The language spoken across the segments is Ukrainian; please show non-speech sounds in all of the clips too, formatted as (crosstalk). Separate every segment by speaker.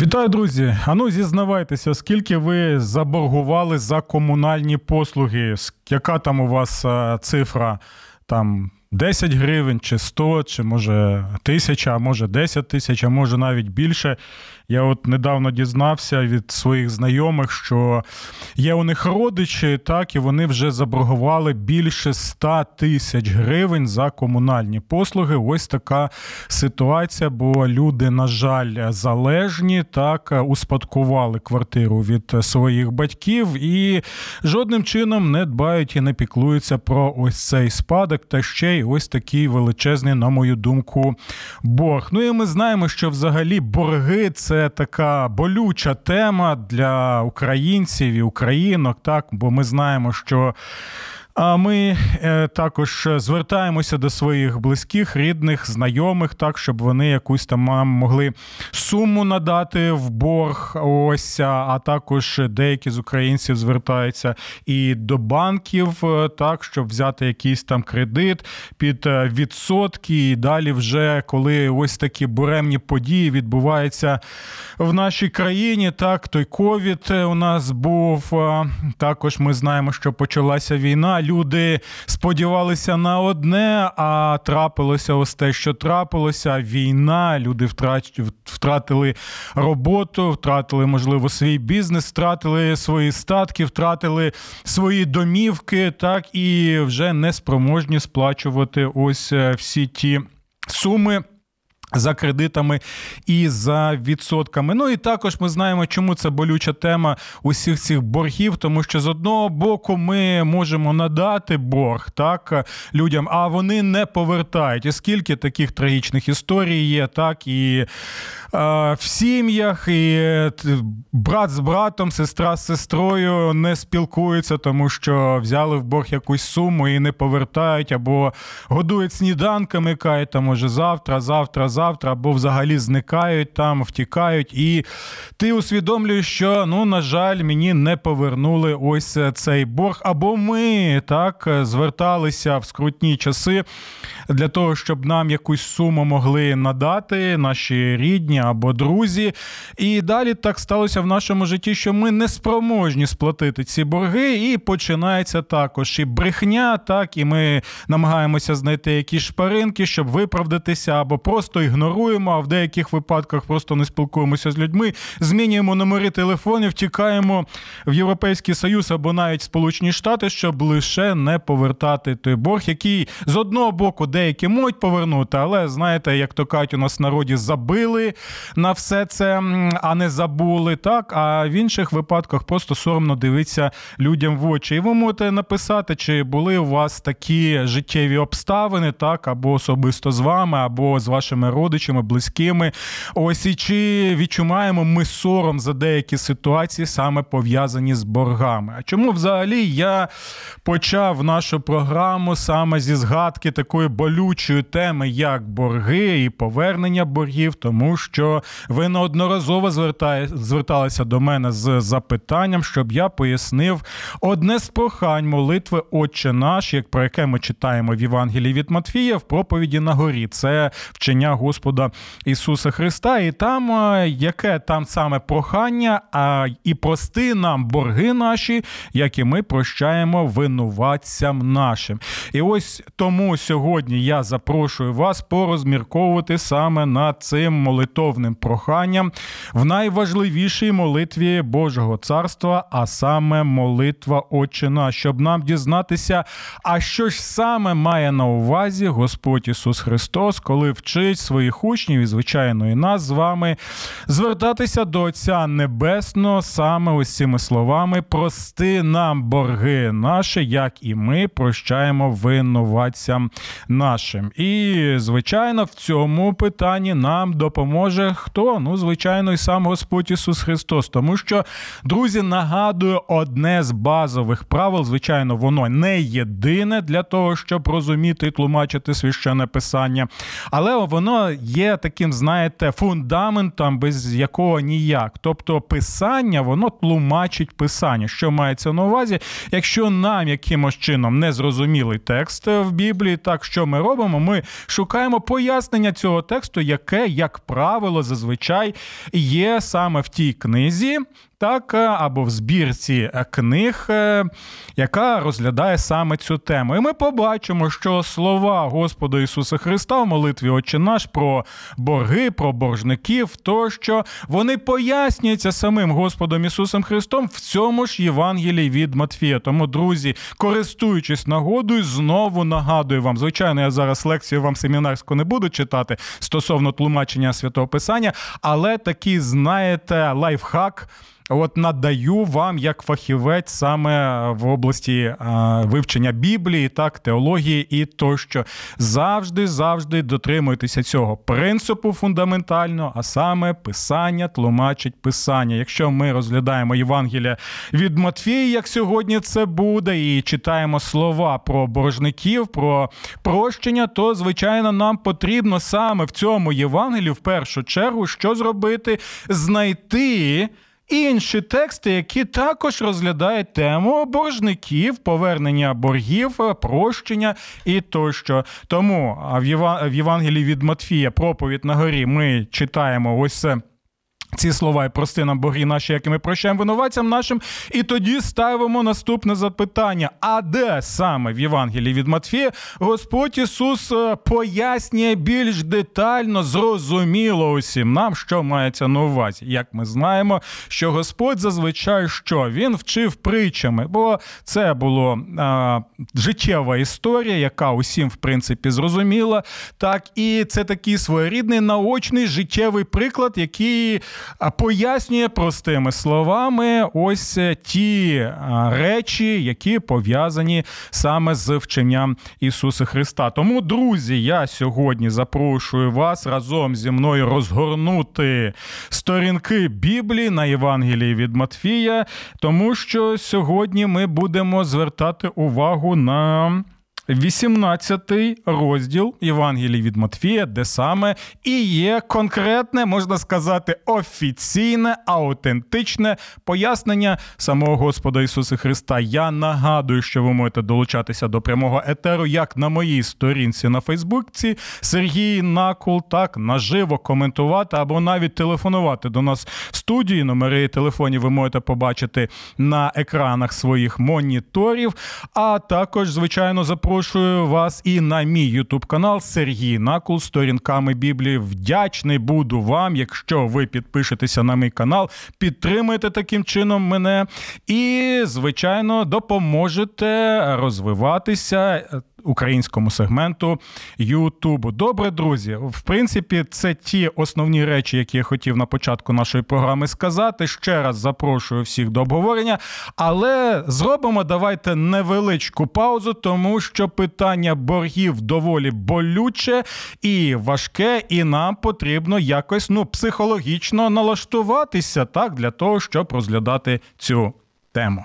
Speaker 1: Вітаю, друзі! Ану, зізнавайтеся, скільки ви заборгували за комунальні послуги? Яка там у вас цифра? Там 10 гривень, чи 100, чи може тисяча, а може 10 тисяч, а може навіть більше. Я от недавно дізнався від своїх знайомих, що є у них родичі, так і вони вже заборгували більше 100 тисяч гривень за комунальні послуги. Ось така ситуація, бо люди, на жаль, залежні, так успадкували квартиру від своїх батьків і жодним чином не дбають і не піклуються про ось цей спадок, та ще й ось такий величезний, на мою думку, борг. Ну і ми знаємо, що взагалі борги це це така болюча тема для українців і українок, так? Бо ми знаємо, що а ми е, також звертаємося до своїх близьких, рідних, знайомих, так щоб вони якусь там могли суму надати в борг. Ось а також деякі з українців звертаються і до банків, е, так щоб взяти якийсь там кредит під е, відсотки. І далі, вже коли ось такі буремні події відбуваються в нашій країні, так той ковід у нас був. Також ми знаємо, що почалася війна люди сподівалися на одне, а трапилося ось те, що трапилося. Війна, люди втратили роботу, втратили, можливо, свій бізнес, втратили свої статки, втратили свої домівки, так і вже не спроможні сплачувати ось е, всі ті суми. За кредитами і за відсотками. Ну і також ми знаємо, чому це болюча тема усіх цих боргів, тому що з одного боку ми можемо надати борг так людям, а вони не повертають. І скільки таких трагічних історій є, так і е, в сім'ях, і брат з братом, сестра з сестрою не спілкуються, тому що взяли в борг якусь суму і не повертають, або годують сніданками, кають, там може завтра, завтра завтра, або взагалі зникають там, втікають, і ти усвідомлюєш, що ну, на жаль, мені не повернули ось цей борг. Або ми так зверталися в скрутні часи для того, щоб нам якусь суму могли надати наші рідні або друзі. І далі так сталося в нашому житті, що ми не спроможні сплатити ці борги, і починається також і брехня, так і ми намагаємося знайти якісь шпаринки, щоб виправдатися, або просто ігноруємо, а в деяких випадках просто не спілкуємося з людьми, змінюємо номери телефонів, тікаємо в Європейський Союз або навіть Сполучені Штати, щоб лише не повертати той борг, який з одного боку деякі можуть повернути, але знаєте, як то кажуть, у нас в народі забили на все це, а не забули. Так, а в інших випадках просто соромно дивитися людям в очі. І ви можете написати, чи були у вас такі життєві обставини, так, або особисто з вами, або з вашими родичами, близькими. Ось і чи відчуваємо ми сором за деякі ситуації, саме пов'язані з боргами. А чому взагалі я почав нашу програму саме зі згадки такої болючої теми, як борги і повернення боргів, тому що ви неодноразово зверталися до мене з запитанням, щоб я пояснив одне з прохань молитви Отче наш, як про яке ми читаємо в Євангелії від Матфія в проповіді на горі. Це вчення Господа Ісуса Христа, і там е, яке там саме прохання, а і прости нам борги наші, як і ми прощаємо винуватцям нашим. І ось тому сьогодні я запрошую вас порозмірковувати саме над цим молитовним проханням в найважливішій молитві Божого царства, а саме молитва Отчина, щоб нам дізнатися, а що ж саме має на увазі Господь Ісус Христос, коли вчить своїх учнів і, звичайно, і нас з вами звертатися до Отця Небесного саме цими словами: прости нам борги наші, як і ми прощаємо винуватцям нашим. І, звичайно, в цьому питанні нам допоможе хто? Ну, звичайно, і сам Господь Ісус Христос. Тому що, друзі, нагадую, одне з базових правил, звичайно, воно не єдине для того, щоб розуміти і тлумачити священне писання, але воно є таким, знаєте, фундаментом, без якого ніяк. Тобто, писання, воно тлумачить писання. Що мається на увазі? Якщо нам якимось чином не зрозумілий текст в Біблії, так що ми робимо? Ми шукаємо пояснення цього тексту, яке, як правило, зазвичай є саме в тій книзі, так, або в збірці е, книг, е, яка розглядає саме цю тему. І ми побачимо, що слова Господа Ісуса Христа в молитві Отче наш про борги, про боржників, тощо вони пояснюються самим Господом Ісусом Христом в цьому ж Євангелії від Матфія. Тому, друзі, користуючись нагодою, знову нагадую вам. Звичайно, я зараз лекцію вам семінарську не буду читати стосовно тлумачення святого Писання, але такий, знаєте, лайфхак. От надаю вам як фахівець саме в області а, вивчення Біблії, так, теології і тощо. Завжди, завжди дотримуйтеся цього принципу фундаментально, а саме писання тлумачить писання. Якщо ми розглядаємо Євангелія від Матфія, як сьогодні це буде, і читаємо слова про боржників, про прощення, то звичайно нам потрібно саме в цьому Євангелії в першу чергу що зробити? Знайти інші тексти, які також розглядають тему боржників, повернення боргів, прощення і тощо. Тому в Євангелії від Матфія проповідь на горі ми читаємо ось. Ці слова і прости нам борги наші, які ми прощаємо винуватцям нашим, і тоді ставимо наступне запитання: а де саме в Євангелії від Матфія Господь Ісус е, пояснює більш детально, зрозуміло усім нам, що мається на увазі? Як ми знаємо, що Господь зазвичай що він вчив притчами, бо це була а, життєва історія, яка усім в принципі зрозуміла. Так, і це такий своєрідний наочний життєвий приклад, який пояснює простими словами ось ті речі, які пов'язані саме з вченням Ісуса Христа. Тому, друзі, я сьогодні запрошую вас разом зі мною розгорнути сторінки Біблії на Євангелії від Матфія, тому що сьогодні ми будемо звертати увагу на. 18 розділ Євангелії від Матфія, де саме і є конкретне, можна сказати, офіційне, аутентичне пояснення самого Господа Ісуса Христа. Я нагадую, що ви можете долучатися до прямого етеру, як на моїй сторінці на Фейсбуці Сергій Накул, так наживо коментувати або навіть телефонувати до нас в студії. Номери телефонів ви можете побачити на екранах своїх моніторів. А також, звичайно, запрошую запрошую вас і на мій ютуб канал Сергій Накул сторінками Біблії. Вдячний буду вам, якщо ви підпишетеся на мій канал, підтримуєте таким чином мене і, звичайно, допоможете розвиватися українському сегменту Ютубу. Добре, друзі. В принципі, це ті основні речі, які я хотів на початку нашої програми сказати. Ще раз запрошую всіх до обговорення, але зробимо давайте невеличку паузу, тому що питання боргів доволі болюче і важке, і нам потрібно якось ну психологічно налаштуватися так для того, щоб розглядати цю тему.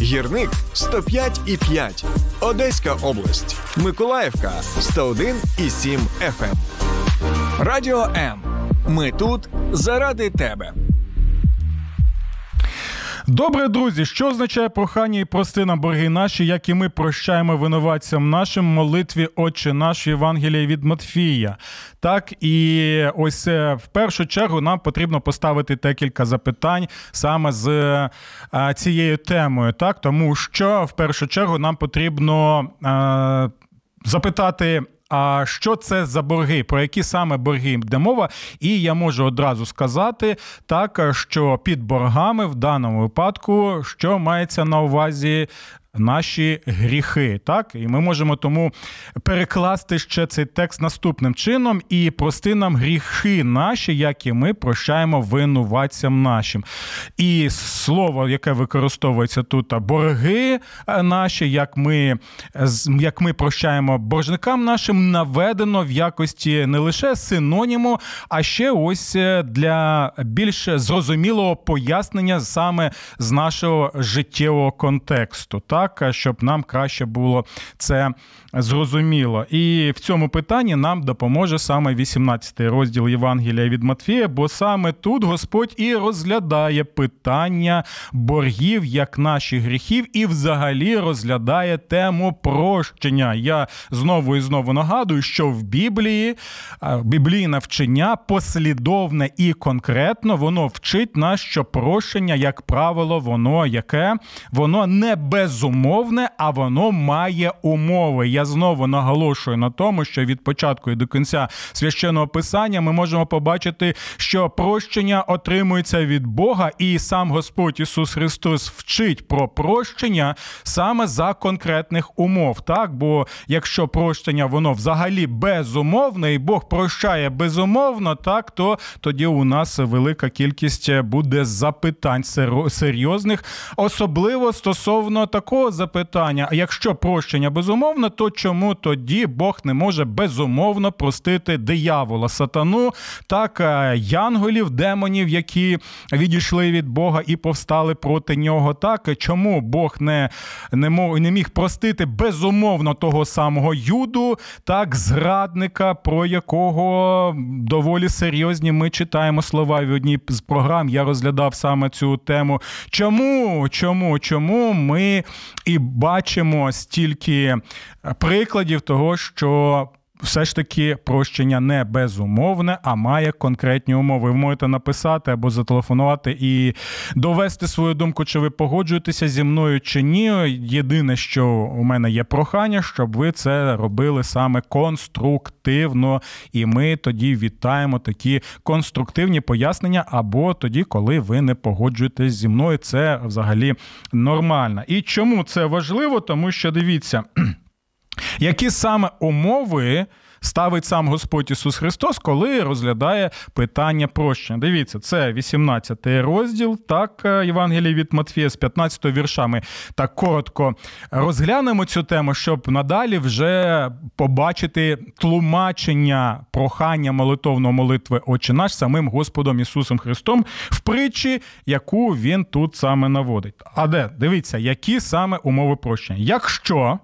Speaker 2: Гірник 105,5. Одеська область. Миколаївка 101,7 FM. Радіо М. Ми тут заради тебе.
Speaker 1: Добре, друзі, що означає прохання і прости на борги наші, як і ми прощаємо винуватцям нашим молитві Отче наш Євангелія від Матфія. Так і ось е, в першу чергу нам потрібно поставити декілька запитань саме з е, цією темою, так тому що в першу чергу нам потрібно. Е, Запитати, а що це за борги, про які саме борги йде мова. І я можу одразу сказати так, що під боргами в даному випадку, що мається на увазі наші гріхи. Так, і ми можемо тому перекласти ще цей текст наступним чином і прости нам гріхи наші, як і ми прощаємо винуватцям нашим. І слово, яке використовується тут, борги е, наші, як ми як ми прощаємо боржникам нашим, наведено в якості не лише синоніму, а ще ось е, для більш зрозумілого пояснення саме з нашого життєвого контексту. Так? Так, щоб нам краще було це зрозуміло. І в цьому питанні нам допоможе саме 18 розділ Євангелія від Матфія, бо саме тут Господь і розглядає питання боргів як наших гріхів, і взагалі розглядає тему прощення. Я знову і знову нагадую, що в Біблії біблійне вчення послідовне і конкретно воно вчить нас, що прощення, як правило, воно яке воно не безумовне, а воно має умови. Я знову наголошую на тому, що від початку і до кінця священного писання ми можемо побачити, що прощення отримується від Бога, і сам Господь Ісус Христос вчить про прощення саме за конкретних умов. Так, бо якщо прощення воно взагалі безумовне, і Бог прощає безумовно, так то тоді у нас велика кількість буде запитань серйозних, особливо стосовно такого запитання: якщо прощення безумовно, то чому тоді Бог не може безумовно простити диявола, сатану, так е, янголів, демонів, які відійшли від Бога і повстали проти нього. Так чому Бог не не, мог, не міг простити безумовно того самого Юду, так зрадника, про якого доволі серйозні ми читаємо слова в одній з програм. Я розглядав саме цю тему. Чому? Чому? Чому ми і бачимо стільки прикладів того, що все ж таки прощення не безумовне, а має конкретні умови. Ви можете написати або зателефонувати і довести свою думку, чи ви погоджуєтеся зі мною чи ні. Єдине, що у мене є прохання, щоб ви це робили саме конструктивно, і ми тоді вітаємо такі конструктивні пояснення, або тоді, коли ви не погоджуєтесь зі мною, це взагалі нормально. І чому це важливо? Тому що дивіться. Які саме умови ставить сам Господь Ісус Христос, коли розглядає питання прощення? Дивіться, це 18 розділ, так, е, Євангелії від Матфія з 15 віршами. Так коротко розглянемо цю тему, щоб надалі вже побачити тлумачення прохання молитовної молитви Отче наш самим Господом Ісусом Христом в притчі, яку він тут саме наводить. А де дивіться, які саме умови прощення? Якщо.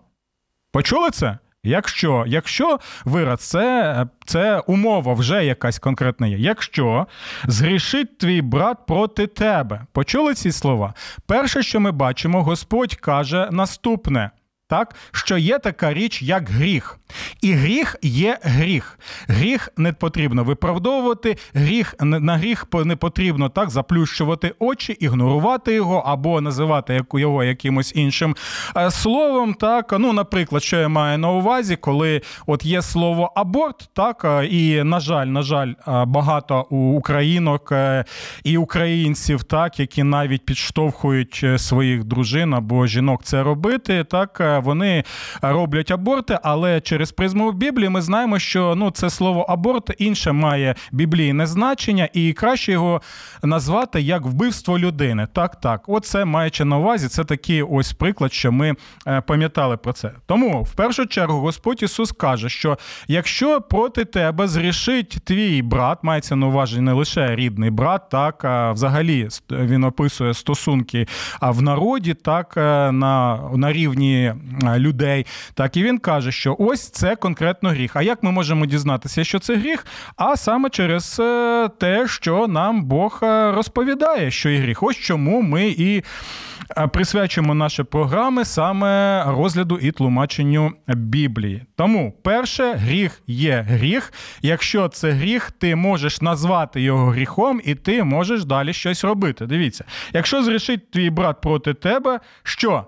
Speaker 1: Почули це? Якщо якщо вираз, це це умова вже якась конкретна є. Якщо згрішить твій брат проти тебе, почули ці слова? Перше, що ми бачимо, Господь каже наступне: так, що є така річ, як гріх. І гріх є гріх. Гріх не потрібно виправдовувати, гріх на гріх не потрібно так заплющувати очі, ігнорувати його або називати його якимось іншим е, словом. Так, ну, наприклад, що я маю на увазі, коли от є слово аборт, так е, і на жаль, на жаль, е, багато українок і українців, так, які навіть підштовхують своїх дружин або жінок це робити, так вони роблять аборти, але через призму Біблії ми знаємо, що ну це слово аборт інше має біблійне значення, і краще його назвати як вбивство людини. Так, так, оце маючи на увазі, це такий ось приклад, що ми е, пам'ятали про це. Тому в першу чергу Господь Ісус каже, що якщо проти тебе зрішить твій брат, мається на увазі не лише рідний брат, так а взагалі він описує стосунки в народі, так е, на, на рівні людей. Так і він каже, що ось це конкретно гріх. А як ми можемо дізнатися, що це гріх? А саме через е, те, що нам Бог е, розповідає, що і гріх. Ось чому ми і е, присвячуємо наші програми саме розгляду і тлумаченню Біблії. Тому, перше, гріх є гріх. Якщо це гріх, ти можеш назвати його гріхом, і ти можеш далі щось робити. Дивіться, якщо зрішить твій брат проти тебе, що?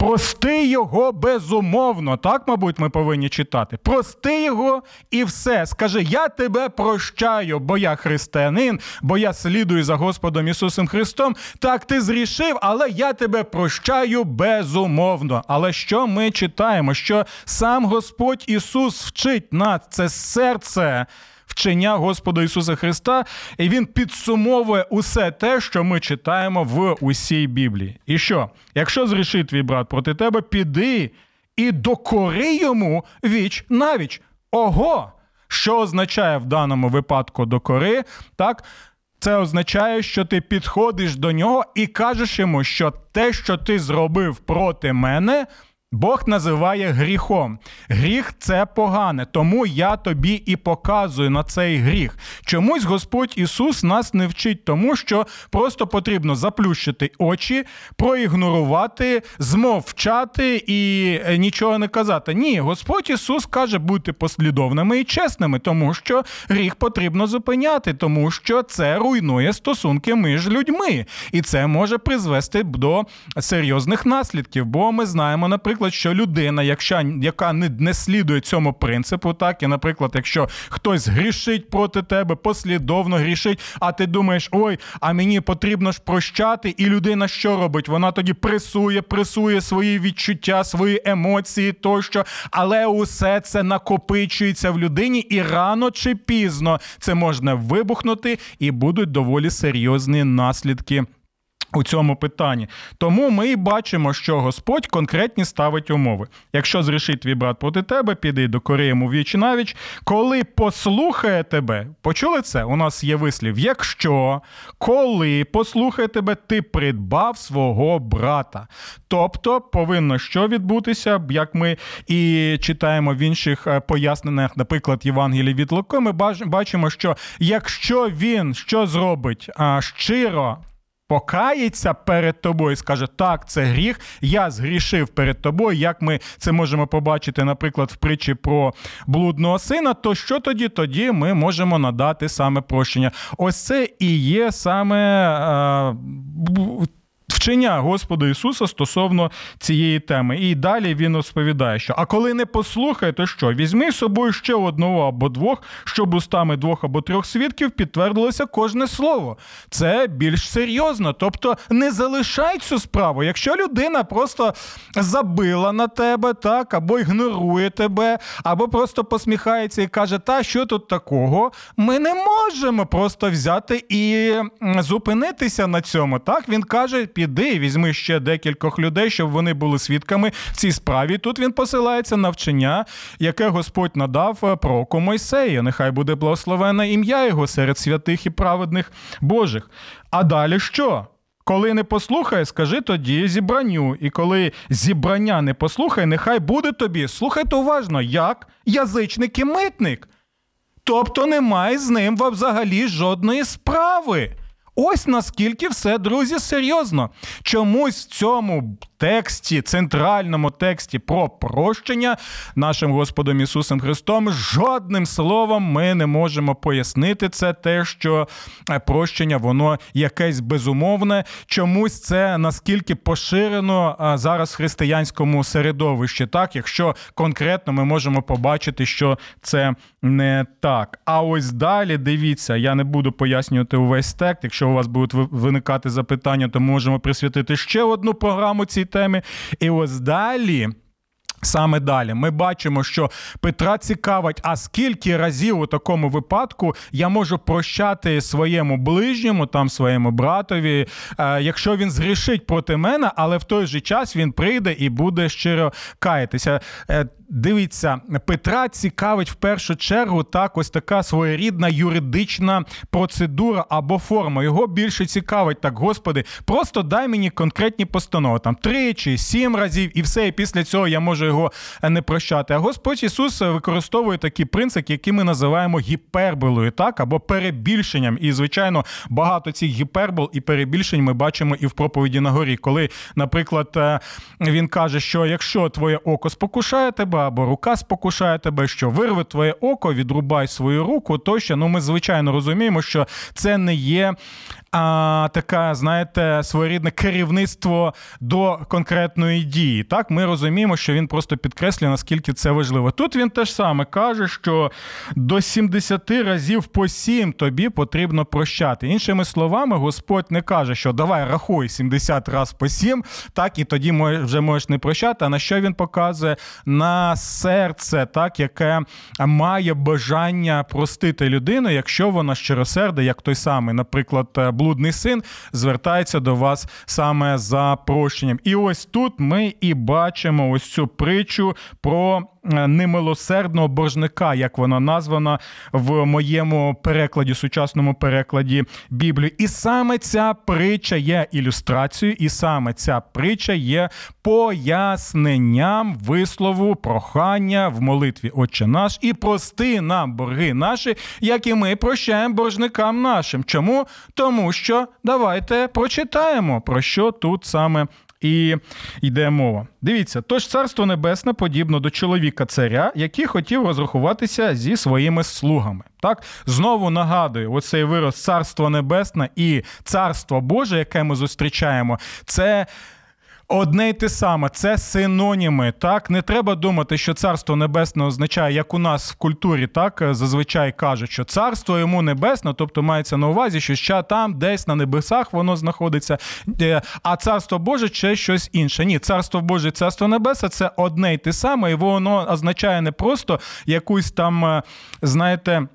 Speaker 1: Прости його безумовно. Так, мабуть, ми повинні читати. Прости його і все. Скажи, я тебе прощаю, бо я християнин, бо я слідую за Господом Ісусом Христом. Так, ти зрішив, але я тебе прощаю безумовно. Але що ми читаємо? Що сам Господь Ісус вчить нас це серце вчення Господа Ісуса Христа, і Він підсумовує усе те, що ми читаємо в усій Біблії. І що? Якщо зрішить твій брат проти тебе, піди і докори йому віч навіч. Ого! Що означає в даному випадку докори? Так. Це означає, що ти підходиш до нього і кажеш йому, що те, що ти зробив проти мене, Бог називає гріхом. Гріх це погане, тому я тобі і показую на цей гріх. Чомусь Господь Ісус нас не вчить, тому що просто потрібно заплющити очі, проігнорувати, змовчати і е, нічого не казати. Ні, Господь Ісус каже бути послідовними і чесними, тому що гріх потрібно зупиняти, тому що це руйнує стосунки між людьми, і це може призвести до серйозних наслідків. Бо ми знаємо, наприклад наприклад, що людина, якщо, яка не, не слідує цьому принципу, так і, наприклад, якщо хтось грішить проти тебе, послідовно грішить, а ти думаєш, ой, а мені потрібно ж прощати, і людина що робить? Вона тоді пресує, пресує свої відчуття, свої емоції тощо, але усе це накопичується в людині, і рано чи пізно це можна вибухнути, і будуть доволі серйозні наслідки. У цьому питанні. Тому ми і бачимо, що Господь конкретні ставить умови. Якщо зрішить твій брат проти тебе, піди до йому віч навіч. Коли послухає тебе, почули це? У нас є вислів. Якщо коли послухає тебе, ти придбав свого брата. Тобто повинно що відбутися, як ми і читаємо в інших е, поясненнях, наприклад, Євангелії від Луки, ми бачимо, що якщо він що зробить щиро покається перед тобою і скаже, так, це гріх, я згрішив перед тобою. Як ми це можемо побачити, наприклад, в притчі про блудного сина, то що тоді? Тоді ми можемо надати саме прощення. Ось це і є саме. Е, вчення Господа Ісуса стосовно цієї теми. І далі він розповідає, що а коли не послухає, то що? Візьми з собою ще одного або двох, щоб устами двох або трьох свідків підтвердилося кожне слово. Це більш серйозно. Тобто не залишай цю справу. Якщо людина просто забила на тебе, так, або ігнорує тебе, або просто посміхається і каже, та що тут такого, ми не можемо просто взяти і зупинитися на цьому. Так, він каже, піди, візьми ще декількох людей, щоб вони були свідками в цій справі. Тут він посилається на вчення, яке Господь надав е, пророку Мойсею. Нехай буде благословене ім'я його серед святих і праведних Божих. А далі що? Коли не послухає, скажи тоді зібранню. І коли зібрання не послухає, нехай буде тобі. Слухайте уважно, як язичник і митник. Тобто немає з ним взагалі жодної справи. Ось наскільки все, друзі, серйозно. Чомусь цьому тексті, центральному тексті про прощення нашим Господом Ісусом Христом, жодним словом ми не можемо пояснити це те, що е, прощення, воно якесь безумовне. Чомусь це наскільки поширено е, зараз в християнському середовищі, так, якщо конкретно ми можемо побачити, що це не так. А ось далі дивіться, я не буду пояснювати увесь текст. Якщо у вас будуть виникати запитання, то можемо присвятити ще одну програму цій темі. І ось далі. Саме далі ми бачимо, що Петра цікавить, а скільки разів у такому випадку я можу прощати своєму ближньому, там своєму братові, е, якщо він згрішить проти мене, але в той же час він прийде і буде щиро каятися. Е, Дивіться, Петра цікавить в першу чергу так ось така своєрідна юридична процедура або форма. Його більше цікавить так, господи, просто дай мені конкретні постанови, там три чи сім разів, і все. І після цього я можу його не прощати. А Господь Ісус використовує такий принцип, який ми називаємо гіперболою, так або перебільшенням. І, звичайно, багато цих гіпербол і перебільшень ми бачимо і в проповіді на горі, коли, наприклад, е, він каже, що якщо твоє око спокушає тебе або рука спокушає тебе, що вирве твоє око, відрубай свою руку, тощо. Ну, ми звичайно розуміємо, що це не є а, така, знаєте, своєрідне керівництво до конкретної дії. Так, ми розуміємо, що він просто підкреслює, наскільки це важливо. Тут він теж саме каже, що до 70 разів по 7 тобі потрібно прощати. Іншими словами, Господь не каже, що давай рахуй 70 разів по 7, так і тоді вже можеш не прощати. А на що він показує? На серце, так, яке має бажання простити людину, якщо вона щиросерда, як той самий, наприклад блудний син звертається до вас саме за прощенням. І ось тут ми і бачимо ось цю притчу про. Е, немилосердного боржника, як вона названа в моєму перекладі, сучасному перекладі Біблії. І саме ця притча є ілюстрацією, і саме ця притча є поясненням вислову прохання в молитві Отче наш і прости нам борги наші, як і ми прощаємо боржникам нашим. Чому? Тому що давайте прочитаємо, про що тут саме і йде мова. Дивіться, тож царство небесне подібно до чоловіка царя, який хотів розрахуватися зі своїми слугами. Так, знову нагадую, оцей вираз царство небесне і царство Боже, яке ми зустрічаємо, це одне й те саме, це синоніми. Так не треба думати, що царство небесне означає, як у нас в культурі, так зазвичай кажуть, що царство йому небесне, тобто мається на увазі, що ще там, десь на небесах воно знаходиться. Е, а царство Боже це щось інше. Ні, царство Боже, царство небесне це одне й те саме, і воно означає не просто якусь там, е, знаєте.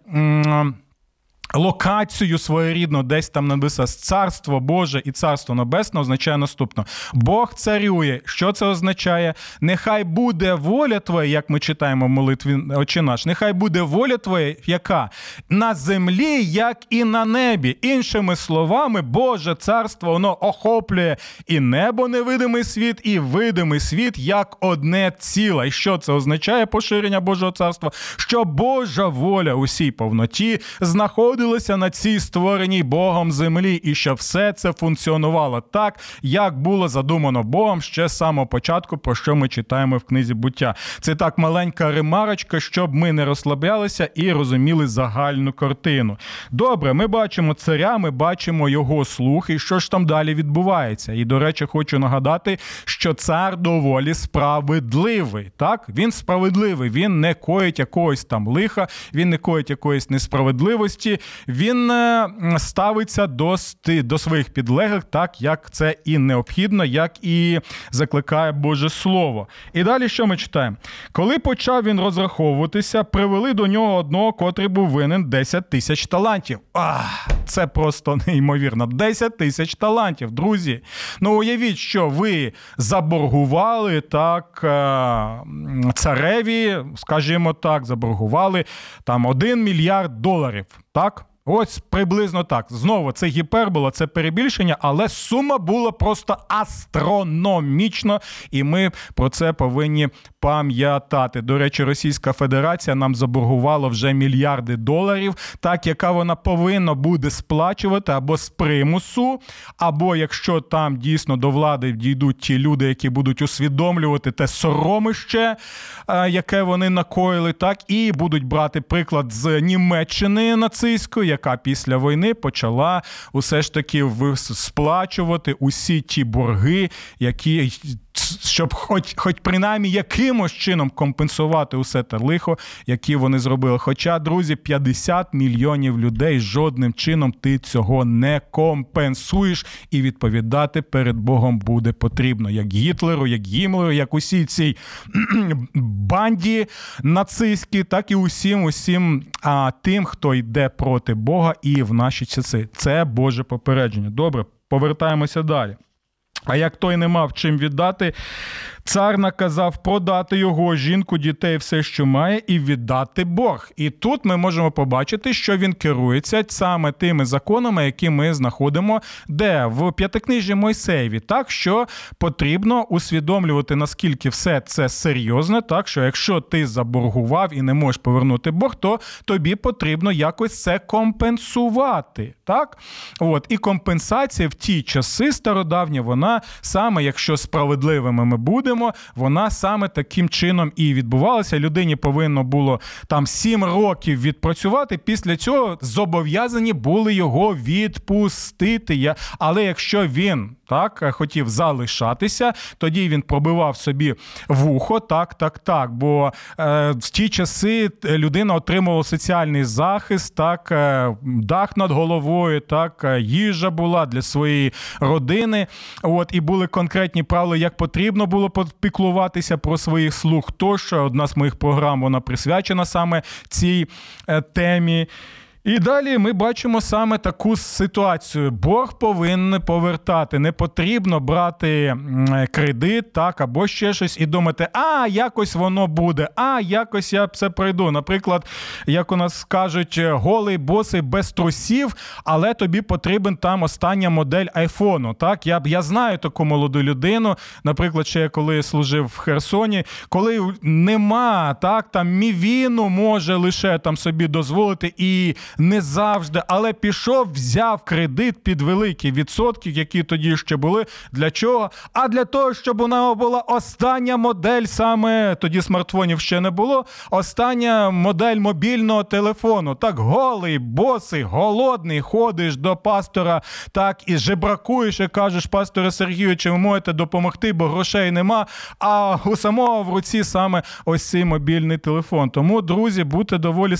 Speaker 1: Локацію своєрідну десь там написано царство Боже і царство Небесне означає наступно: Бог царює. Що це означає? Нехай буде воля твоя, як ми читаємо в молитві Отче наш, нехай буде воля твоя, яка на землі, як і на небі. Іншими словами, Боже царство воно охоплює і небо, невидимий світ, і видимий світ як одне ціле. І що це означає поширення Божого царства? Що Божа воля усій повноті знаходиться знаходилися на цій створеній Богом землі, і щоб все це функціонувало так, як було задумано Богом ще з самого початку, про що ми читаємо в книзі буття. Це так маленька ремарочка, щоб ми не розслаблялися і розуміли загальну картину. Добре, ми бачимо царя, ми бачимо його слух, і що ж там далі відбувається. І, до речі, хочу нагадати, що цар доволі справедливий. Так, він справедливий, він не коїть якогось там лиха, він не коїть якоїсь несправедливості він е, ставиться до до своїх підлеглих, так як це і необхідно, як і закликає Боже Слово. І далі що ми читаємо? Коли почав він розраховуватися, привели до нього одного, котрий був винен 10 тисяч талантів. Ах, Це просто неймовірно. 10 тисяч талантів, друзі. Ну, уявіть, що ви заборгували так е, цареві, скажімо так, заборгували там 1 мільярд доларів. Так? Ось приблизно так. Знову це гіпербола, це перебільшення, але сума була просто астрономічна, і ми про це повинні пам'ятати. До речі, Російська Федерація нам заборгувала вже мільярди доларів, так яка вона повинна буде сплачувати або з примусу, або якщо там дійсно до влади дійдуть ті люди, які будуть усвідомлювати те соромище, е, яке вони накоїли, так і будуть брати приклад з Німеччини нацистської яка після війни почала усе ж таки сплачувати усі ті борги, які щоб, хоч хоч принаймні якимось чином компенсувати усе те лихо, які вони зробили. Хоча, друзі, 50 мільйонів людей жодним чином ти цього не компенсуєш, і відповідати перед Богом буде потрібно, як Гітлеру, як Гімлеру, як усій цій (clears throat) банді нацистській, так і усім, усім а, тим, хто йде проти Бога і в наші часи. Це Боже попередження. Добре, повертаємося далі. А як той не мав чим віддати, Цар наказав продати його жінку, дітей, все, що має, і віддати борг. І тут ми можемо побачити, що він керується саме тими законами, які ми знаходимо, де в п'ятикнижі Мойсеєві, так що потрібно усвідомлювати, наскільки все це серйозне, так що якщо ти заборгував і не можеш повернути борг, то тобі потрібно якось це компенсувати. Так, от і компенсація в ті часи стародавні, вона саме якщо справедливими ми будемо бачимо, вона саме таким чином і відбувалася. Людині повинно було там 7 років відпрацювати. Після цього зобов'язані були його відпустити. Але якщо він так хотів залишатися, тоді він пробивав собі вухо. Так, так, так. Бо е, в ті часи людина отримувала соціальний захист, так, е, дах над головою, так, е, їжа була для своєї родини. От і були конкретні правила, як потрібно було попіклуватися про своїх слуг. Тощо одна з моїх програм вона присвячена саме цій е, темі. І далі ми бачимо саме таку ситуацію. Борг повинен повертати. Не потрібно брати кредит, так, або ще щось, і думати, а якось воно буде, а якось я це пройду. Наприклад, як у нас кажуть, голий босий без трусів, але тобі потрібен там остання модель айфону. Так, я я знаю таку молоду людину. Наприклад, ще я коли служив в Херсоні, коли нема так, там мівіну може лише там собі дозволити і не завжди, але пішов, взяв кредит під великі відсотки, які тоді ще були. Для чого? А для того, щоб у нього була остання модель, саме тоді смартфонів ще не було. Остання модель мобільного телефону. Так голий, босий, голодний, ходиш до пастора, так і жебракуєш, і кажеш, пасторе Сергію, чи ви можете допомогти, бо грошей нема. А у самого в руці саме ось цей мобільний телефон. Тому, друзі, будьте доволі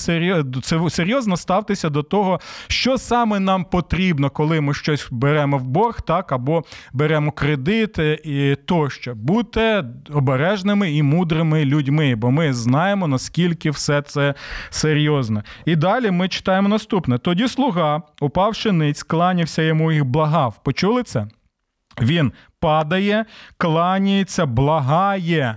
Speaker 1: серйозно ставте ставтеся до того, що саме нам потрібно, коли ми щось беремо в борг, так або беремо кредит е, і тощо. Будьте обережними і мудрими людьми, бо ми знаємо, наскільки все це серйозно. І далі ми читаємо наступне: тоді слуга, упавши ниць, кланявся йому і благав. Почули це? Він падає, кланяється, благає,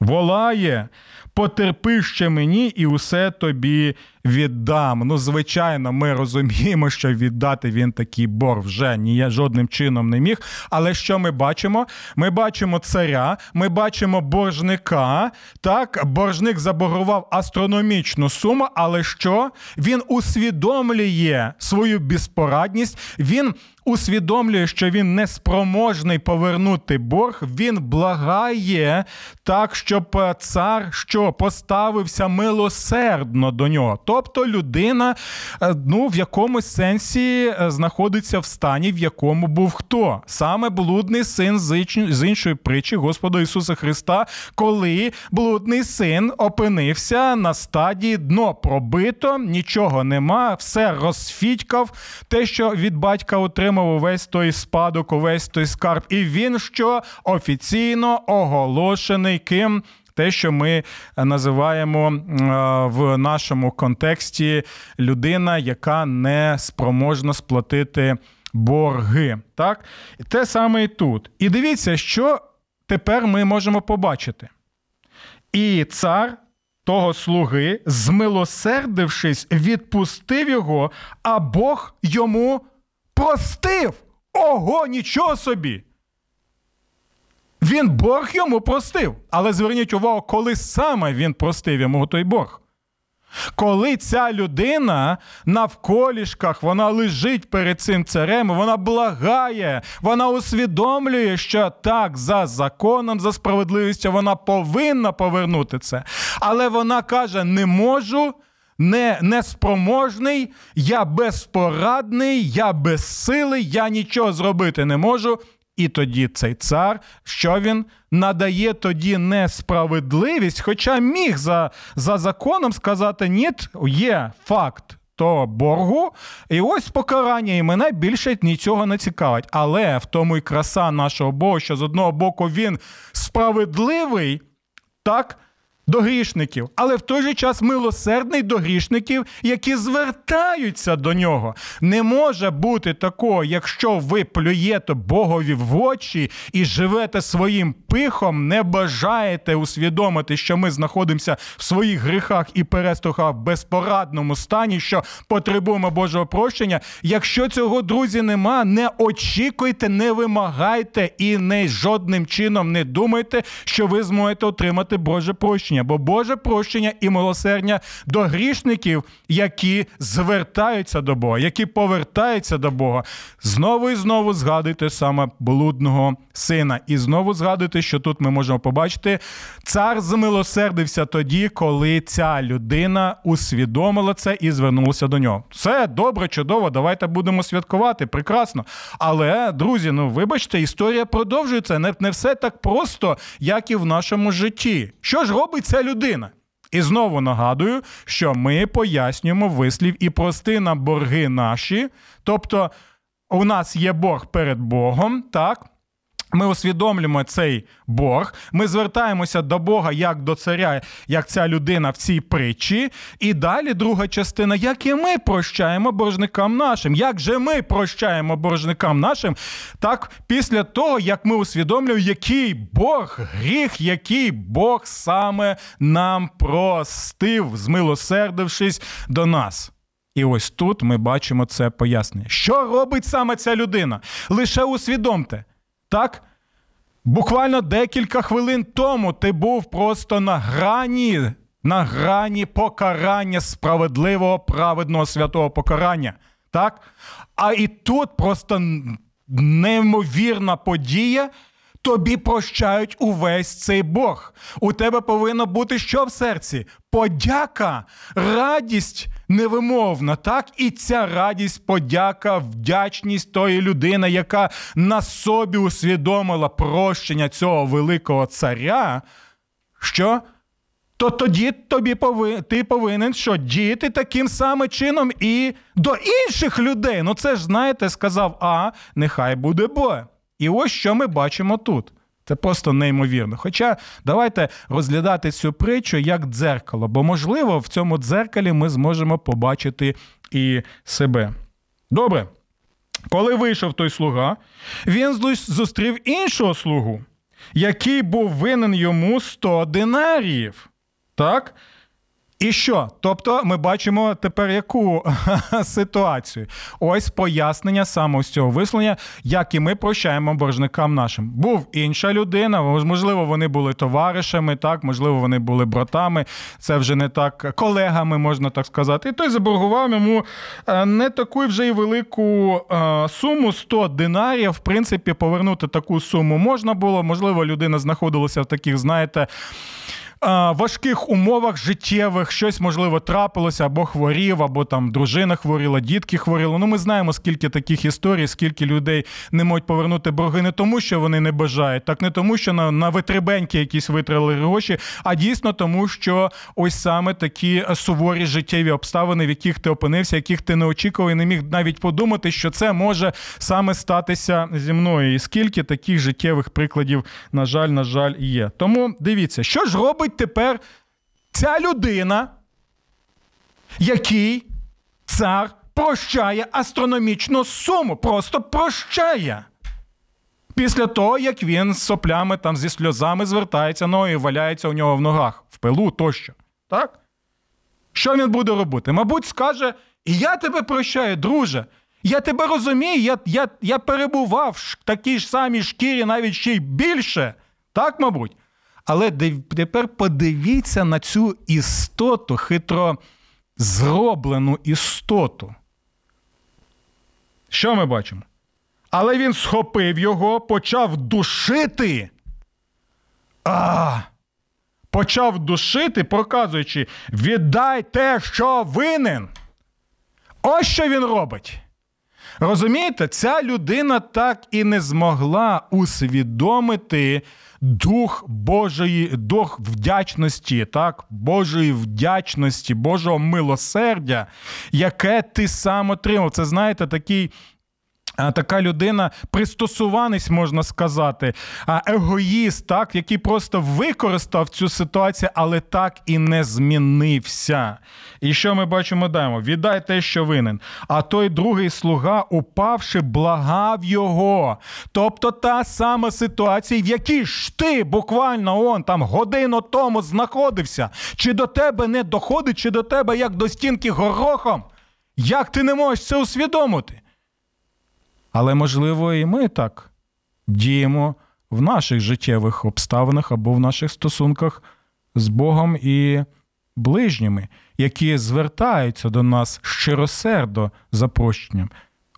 Speaker 1: волає потерпи ще мені і усе тобі віддам. Ну, звичайно, ми розуміємо, що віддати він такий борг вже ні жодним чином не міг. Але що ми бачимо? Ми бачимо царя, ми бачимо боржника. Так, боржник заборгував астрономічну суму, але що? Він усвідомлює свою безпорадність. Він усвідомлює, що він неспроможний повернути борг, він благає так, щоб е, цар що поставився милосердно до нього. Тобто людина е, ну, в якомусь сенсі е, знаходиться в стані, в якому був хто? Саме блудний син з іншої притчі Господа Ісуса Христа, коли блудний син опинився на стадії дно пробито, нічого нема, все розфітькав, те, що від батька отримав отримав увесь той спадок, увесь той скарб. І він що офіційно оголошений ким. Те, що ми називаємо в нашому контексті людина, яка не спроможна сплатити борги. Так? Те саме і тут. І дивіться, що тепер ми можемо побачити. І цар того слуги, змилосердившись, відпустив його, а Бог йому простив. Ого, нічого собі. Він борг йому простив. Але зверніть увагу, коли саме він простив йому той борг. Коли ця людина навколішках, вона лежить перед цим царем, вона благає, вона усвідомлює, що так, за законом, за справедливістю, вона повинна повернути це. Але вона каже: не можу не, неспроможний, я безпорадний, я безсилий, я нічого зробити не можу. І тоді цей цар, що він надає тоді несправедливість, хоча міг за за законом сказати, ні, є факт того боргу, і ось покарання, і мене більше нічого не цікавить. Але в тому і краса нашого Бога, що з одного боку він справедливий, так до грішників, але в той же час милосердний до грішників, які звертаються до нього. Не може бути такого, якщо ви плюєте Богові в очі і живете своїм пихом, не бажаєте усвідомити, що ми знаходимося в своїх гріхах і перестухах в безпорадному стані, що потребуємо Божого прощення. Якщо цього друзі нема, не очікуйте, не вимагайте і не жодним чином не думайте, що ви зможете отримати Боже прощення. Прощення, бо Боже прощення і милосердя до грішників, які звертаються до Бога, які повертаються до Бога. Знову і знову згадуйте саме блудного сина. І знову згадуйте, що тут ми можемо побачити, цар змилосердився тоді, коли ця людина усвідомила це і звернулася до нього. Все добре, чудово, давайте будемо святкувати. Прекрасно. Але, друзі, ну вибачте, історія продовжується. Не, не все так просто, як і в нашому житті. Що ж робить ця людина? І знову нагадую, що ми пояснюємо вислів і прости нам борги наші. Тобто, у нас є борг перед Богом, так? Ми усвідомлюємо цей борг, ми звертаємося до Бога як до царя, як ця людина в цій притчі. І далі друга частина, як і ми прощаємо боржникам нашим. Як же ми прощаємо боржникам нашим? Так, після того, як ми усвідомлюємо, який Бог гріх, який Бог саме нам простив, змилосердившись до нас. І ось тут ми бачимо це пояснення. Що робить саме ця людина? Лише усвідомте. Так? Буквально декілька хвилин тому ти був просто на грані, на грані покарання справедливого, праведного святого покарання. Так? А і тут просто неймовірна подія. Тобі прощають увесь цей Бог. У тебе повинно бути що в серці? Подяка, радість невимовна. Так, і ця радість, подяка, вдячність тої людини, яка на собі усвідомила прощення цього великого царя. Що? То тоді тобі повин, ти повинен що діяти таким самим чином і до інших людей. Ну це ж, знаєте, сказав А, нехай буде Бо. І ось що ми бачимо тут. Це просто неймовірно. Хоча давайте розглядати цю притчу як дзеркало, бо, можливо, в цьому дзеркалі ми зможемо побачити і себе. Добре. Коли вийшов той слуга, він зустрів іншого слугу, який був винен йому 100 динаріїв. Так? І що? Тобто ми бачимо тепер яку (laughs) ситуацію? Ось пояснення саме з цього висловлення, як і ми прощаємо боржникам нашим. Був інша людина, можливо, вони були товаришами, так, можливо, вони були братами, це вже не так колегами, можна так сказати. І той заборгував йому е, не таку вже й велику е, суму 100 динарів. В принципі, повернути таку суму можна було. Можливо, людина знаходилася в таких, знаєте важких умовах життєвих щось можливо трапилося, або хворів, або там дружина хворіла, дітки хворіли. Ну, ми знаємо, скільки таких історій, скільки людей не можуть повернути борги не тому, що вони не бажають, так не тому, що на на витребеньки якісь витрали гроші, а дійсно тому, що ось саме такі суворі життєві обставини, в яких ти опинився, яких ти не очікував і не міг навіть подумати, що це може саме статися зі мною. І скільки таких життєвих прикладів, на жаль, на жаль, є. Тому дивіться, що ж робить робить тепер ця людина, який цар прощає астрономічну суму, просто прощає. Після того, як він з соплями там зі сльозами звертається, ну і валяється у нього в ногах, в пилу тощо. Так? Що він буде робити? Мабуть, скаже: я тебе прощаю, друже. Я тебе розумію, я я, я перебував в такій ж самій шкірі, навіть ще й більше. Так, мабуть. Але тепер подивіться на цю істоту, хитро зроблену істоту. Що ми бачимо? Але він схопив його, почав душити. А! Почав душити, проказуючи, віддай те, що винен. Ось що він робить. Розумієте, ця людина так і не змогла усвідомити дух Божої, дух вдячності, так, Божої вдячності, Божого милосердя, яке ти сам отримав. Це знаєте, такий Така людина, пристосуваність, можна сказати, егоїст, так, який просто використав цю ситуацію, але так і не змінився. І що ми бачимо далі? Віддай те, що винен. А той другий слуга, упавши, благав його. Тобто та сама ситуація, в якій ж ти буквально он там годину тому знаходився, чи до тебе не доходить, чи до тебе як до стінки горохом. Як ти не можеш це усвідомити? Але, можливо, і ми так діємо в наших життєвих обставинах або в наших стосунках з Богом і ближніми, які звертаються до нас щиросердо за прощенням.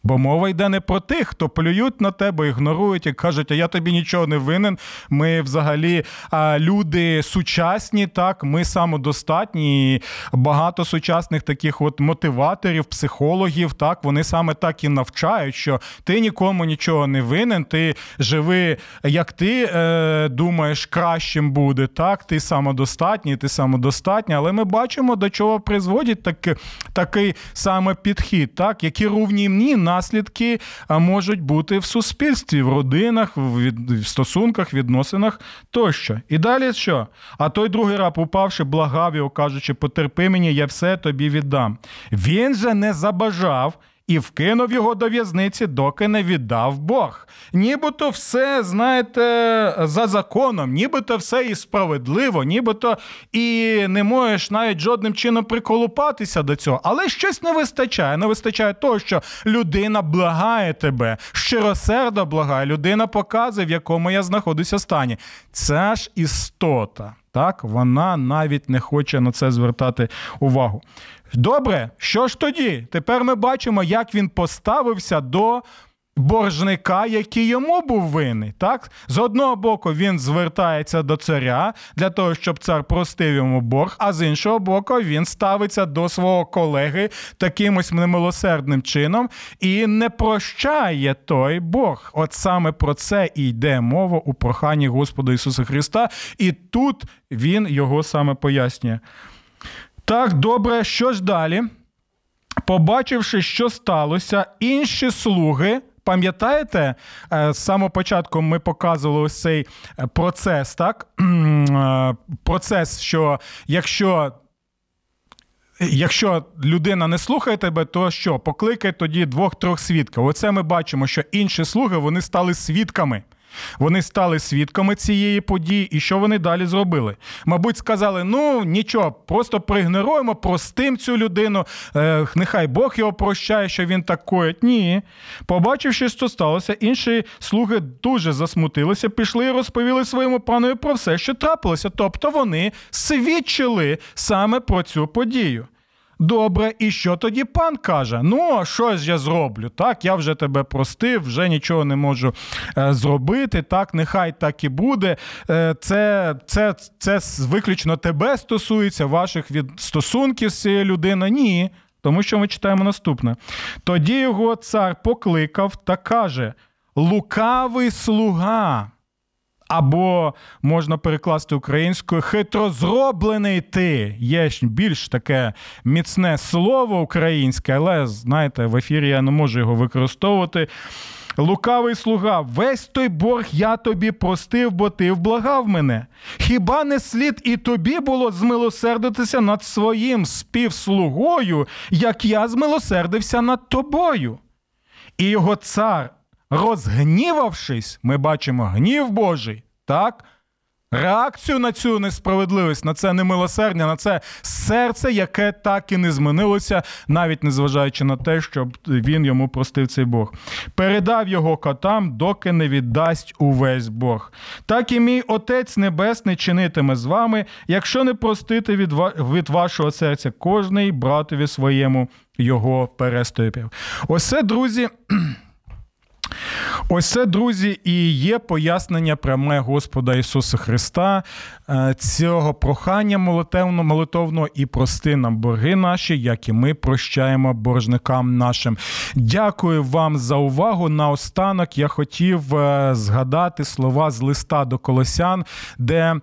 Speaker 1: Бо мова йде не про тих, хто плюють на тебе, ігнорують і кажуть, а я тобі нічого не винен. Ми взагалі а, люди сучасні, так, ми самодостатні. І багато сучасних таких от мотиваторів, психологів, так, вони саме так і навчають, що ти нікому нічого не винен, ти живи, як ти е, думаєш, кращим буде. так, Ти самодостатній, ти самодостатній. Але ми бачимо, до чого призводить так, такий саме підхід, так, які рівні наслідки можуть бути в суспільстві, в родинах, в стосунках, відносинах тощо. І далі що? А той другий раб, упавши, благав його, кажучи, потерпи мені, я все тобі віддам. Він же не забажав і вкинув його до в'язниці, доки не віддав Бог. Нібито все, знаєте, за законом, нібито все і справедливо, нібито і не можеш навіть жодним чином приколупатися до цього. Але щось не вистачає. Не вистачає того, що людина благає тебе, щиросердо благає, людина показує, в якому я знаходжуся стані. Це ж істота. Так, вона навіть не хоче на це звертати увагу. Добре, що ж тоді? Тепер ми бачимо, як він поставився до боржника, який йому був винний. Так? З одного боку, він звертається до царя для того, щоб цар простив йому борг, а з іншого боку, він ставиться до свого колеги таким ось немилосердним чином і не прощає той борг. От саме про це і йде мова у проханні Господа Ісуса Христа, і тут він його саме пояснює. Так, добре, що ж далі? Побачивши, що сталося, інші слуги. Пам'ятаєте, е, з самого початку ми показували ось цей е, процес, так? (clears throat) Е, процес, що якщо якщо людина не слухає тебе, то що? Покликай тоді двох-трьох свідків. Оце ми бачимо, що інші слуги вони стали свідками. Вони стали свідками цієї події, і що вони далі зробили? Мабуть, сказали: ну нічого, просто проігноруємо, простим цю людину. е, Нехай Бог його прощає, що він так коїть. Ні. Побачивши, що сталося, інші слуги дуже засмутилися, пішли і розповіли своєму панові про все, що трапилося. Тобто вони свідчили саме про цю подію. Добре, і що тоді пан каже? Ну, що ж я зроблю? Так, я вже тебе простив, вже нічого не можу е, зробити. Так, нехай так і буде. Е, це це, це виключно тебе стосується, ваших від стосунків з цією людиною. Ні. Тому що ми читаємо наступне. Тоді його цар покликав та каже: Лукавий слуга. Або можна перекласти українською хитро зроблений ти. Є більш таке міцне слово українське, але знаєте, в ефірі я не можу його використовувати. Лукавий слуга, весь той борг я тобі простив, бо ти вблагав мене. Хіба не слід і тобі було змилосердитися над своїм співслугою, як я змилосердився над тобою? І його цар розгнівавшись, ми бачимо гнів Божий, так? Реакцію на цю несправедливість, на це немилосердя, на це серце, яке так і не змінилося, навіть незважаючи на те, щоб він йому простив цей Бог. Передав його котам, доки не віддасть увесь Бог. Так і мій Отець Небесний чинитиме з вами, якщо не простити від від вашого серця кожний братові своєму його переступів. Оце, друзі. Ось це, друзі, і є пояснення пряме Господа Ісуса Христа, е, цього прохання молитовного, молитовного і прости нам борги наші, як і ми прощаємо боржникам нашим. Дякую вам за увагу. Наостанок я хотів е, згадати слова з листа до Колосян, де,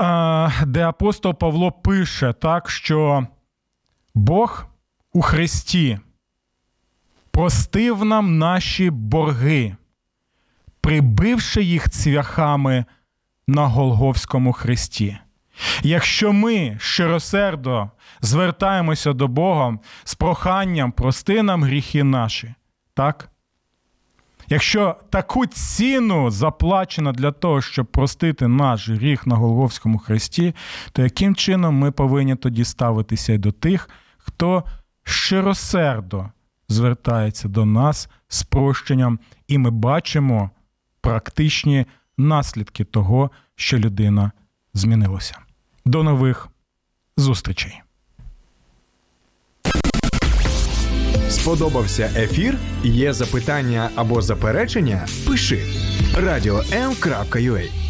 Speaker 1: е, де апостол Павло пише так, що Бог у Христі простив нам наші борги, прибивши їх цвяхами на Голговському хресті. Якщо ми щиросердо звертаємося до Бога з проханням прости нам гріхи наші, так? Якщо таку ціну заплачено для того, щоб простити наш гріх на Голговському хресті, то яким чином ми повинні тоді ставитися й до тих, хто щиросердо звертається до нас з прощенням, і ми бачимо практичні наслідки того, що людина змінилася. До нових зустрічей.
Speaker 2: Сподобався ефір? Є запитання або заперечення? Пиши радіом.ua